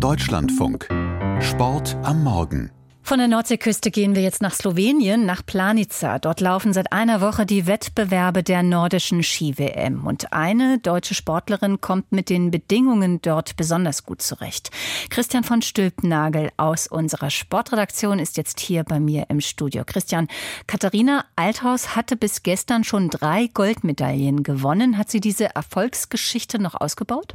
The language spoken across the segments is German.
Deutschlandfunk. Sport am Morgen. Von der Nordseeküste gehen wir jetzt nach Slowenien, nach Planica. Dort laufen seit einer Woche die Wettbewerbe der nordischen Ski-WM. Und eine deutsche Sportlerin kommt mit den Bedingungen dort besonders gut zurecht. Christian von Stülpnagel aus unserer Sportredaktion ist jetzt hier bei mir im Studio. Christian, Katharina Althaus hatte bis gestern schon drei Goldmedaillen gewonnen. Hat sie diese Erfolgsgeschichte noch ausgebaut?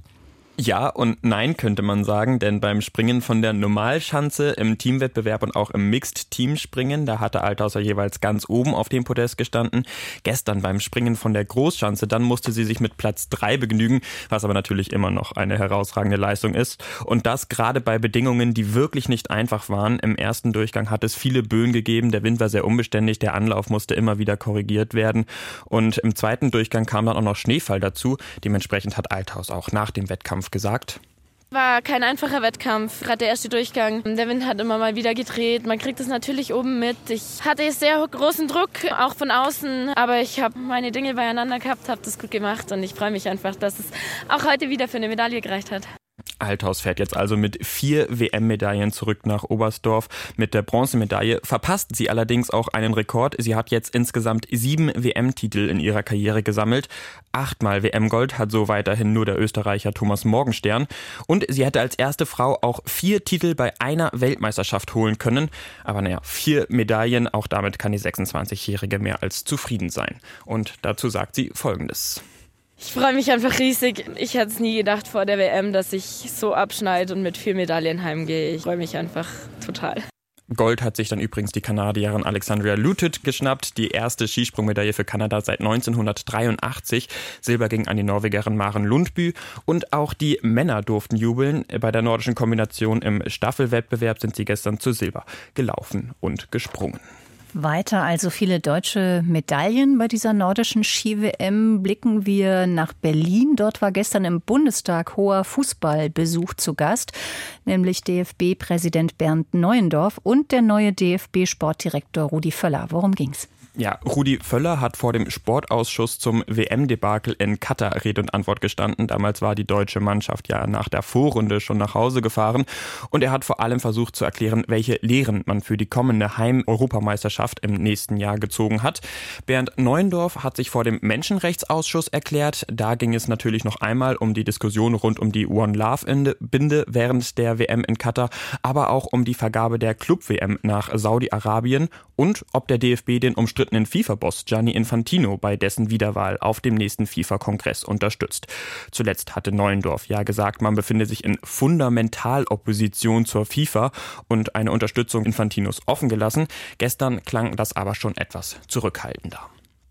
Ja und nein könnte man sagen, denn beim Springen von der Normalschanze im Teamwettbewerb und auch im Mixed-Teamspringen, da hatte Althauser jeweils ganz oben auf dem Podest gestanden. Gestern beim Springen von der Großschanze, dann musste sie sich mit Platz drei begnügen, was aber natürlich immer noch eine herausragende Leistung ist. Und das gerade bei Bedingungen, die wirklich nicht einfach waren. Im ersten Durchgang hat es viele Böen gegeben, der Wind war sehr unbeständig, der Anlauf musste immer wieder korrigiert werden. Und im zweiten Durchgang kam dann auch noch Schneefall dazu. Dementsprechend hat Althaus auch nach dem Wettkampf Wettkampf gesagt? War kein einfacher Wettkampf, gerade der erste Durchgang. Der Wind hat immer mal wieder gedreht. Man kriegt es natürlich oben mit. Ich hatte sehr großen Druck, auch von außen, aber ich habe meine Dinge beieinander gehabt, habe das gut gemacht und ich freue mich einfach, dass es auch heute wieder für eine Medaille gereicht hat. Althaus fährt jetzt also mit vier WM-Medaillen zurück nach Oberstdorf. Mit der Bronzemedaille verpasst sie allerdings auch einen Rekord. Sie hat jetzt insgesamt sieben WM-Titel in ihrer Karriere gesammelt. Achtmal WM-Gold hat so weiterhin nur der Österreicher Thomas Morgenstern. Und sie hätte als erste Frau auch vier Titel bei einer Weltmeisterschaft holen können. Aber naja, vier Medaillen, auch damit kann die 26-Jährige mehr als zufrieden sein. Und dazu sagt sie Folgendes. Ich freue mich einfach riesig. Ich hätte es nie gedacht vor der WM, dass ich so abschneide und mit vier Medaillen heimgehe. Ich freue mich einfach total. Gold hat sich dann übrigens die Kanadierin Alexandria Lutet geschnappt, die erste Skisprungmedaille für Kanada seit 1983. Silber ging an die Norwegerin Maren Lundby und auch die Männer durften jubeln. Bei der nordischen Kombination im Staffelwettbewerb sind sie gestern zu Silber gelaufen und gesprungen. Weiter also viele deutsche Medaillen bei dieser nordischen Ski-WM. Blicken wir nach Berlin. Dort war gestern im Bundestag hoher Fußballbesuch zu Gast, nämlich DFB-Präsident Bernd Neuendorf und der neue DFB-Sportdirektor Rudi Völler. Worum ging's? Ja, Rudi Völler hat vor dem Sportausschuss zum WM-Debakel in Katar Rede und Antwort gestanden. Damals war die deutsche Mannschaft ja nach der Vorrunde schon nach Hause gefahren. Und er hat vor allem versucht zu erklären, welche Lehren man für die kommende Heim-Europameisterschaft im nächsten Jahr gezogen hat. Bernd Neuendorf hat sich vor dem Menschenrechtsausschuss erklärt. Da ging es natürlich noch einmal um die Diskussion rund um die One Love-Binde während der WM in Katar, aber auch um die Vergabe der Club-WM nach Saudi-Arabien und ob der DFB den umstrittenen FIFA-Boss Gianni Infantino bei dessen Wiederwahl auf dem nächsten FIFA-Kongress unterstützt. Zuletzt hatte Neuendorf ja gesagt, man befinde sich in Fundamentalopposition zur FIFA und eine Unterstützung Infantinos offen gelassen. Gestern klang das aber schon etwas zurückhaltender.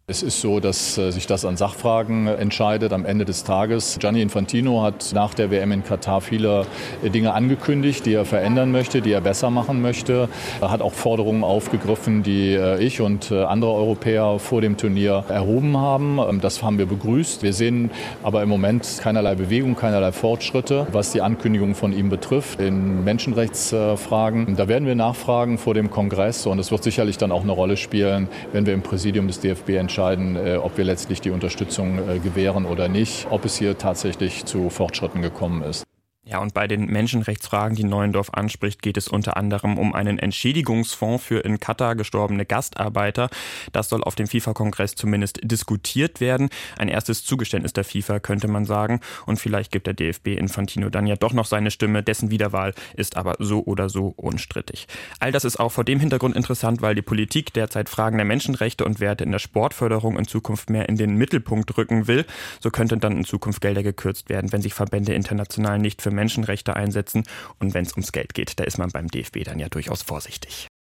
Es ist so, dass äh, sich das an Sachfragen entscheidet am Ende des Tages. Gianni Infantino hat nach der WM in Katar viele äh, Dinge angekündigt, die er verändern möchte, die er besser machen möchte. Er hat auch Forderungen aufgegriffen, die äh, ich und andere Europäer vor dem Turnier erhoben haben. Ähm, das haben wir begrüßt. Wir sehen aber im Moment keinerlei Bewegung, keinerlei Fortschritte, was die Ankündigung von ihm betrifft in Menschenrechtsfragen. Da werden wir nachfragen vor dem Kongress und es wird sicherlich dann auch eine Rolle spielen, wenn wir im Präsidium des DFB entscheiden entscheiden, äh, ob wir letztlich die Unterstützung äh, gewähren oder nicht, ob es hier tatsächlich zu Fortschritten gekommen ist. Ja, und bei den Menschenrechtsfragen, die Neuendorf anspricht, geht es unter anderem um einen Entschädigungsfonds für in Katar gestorbene Gastarbeiter. Das soll auf dem FIFA-Kongress zumindest diskutiert werden. Ein erstes Zugeständnis der FIFA, könnte man sagen. Und vielleicht gibt der DFB Infantino dann ja doch noch seine Stimme. Dessen Wiederwahl ist aber so oder so unstrittig. All das ist auch vor dem Hintergrund interessant, weil die Politik derzeit Fragen der Menschenrechte und Werte in der Sportförderung in Zukunft mehr in den Mittelpunkt rücken will. So könnten dann in Zukunft Gelder gekürzt werden, wenn sich Verbände international nicht für Menschenrechte einsetzen. Und wenn es ums Geld geht, da ist man beim DFB dann ja durchaus vorsichtig.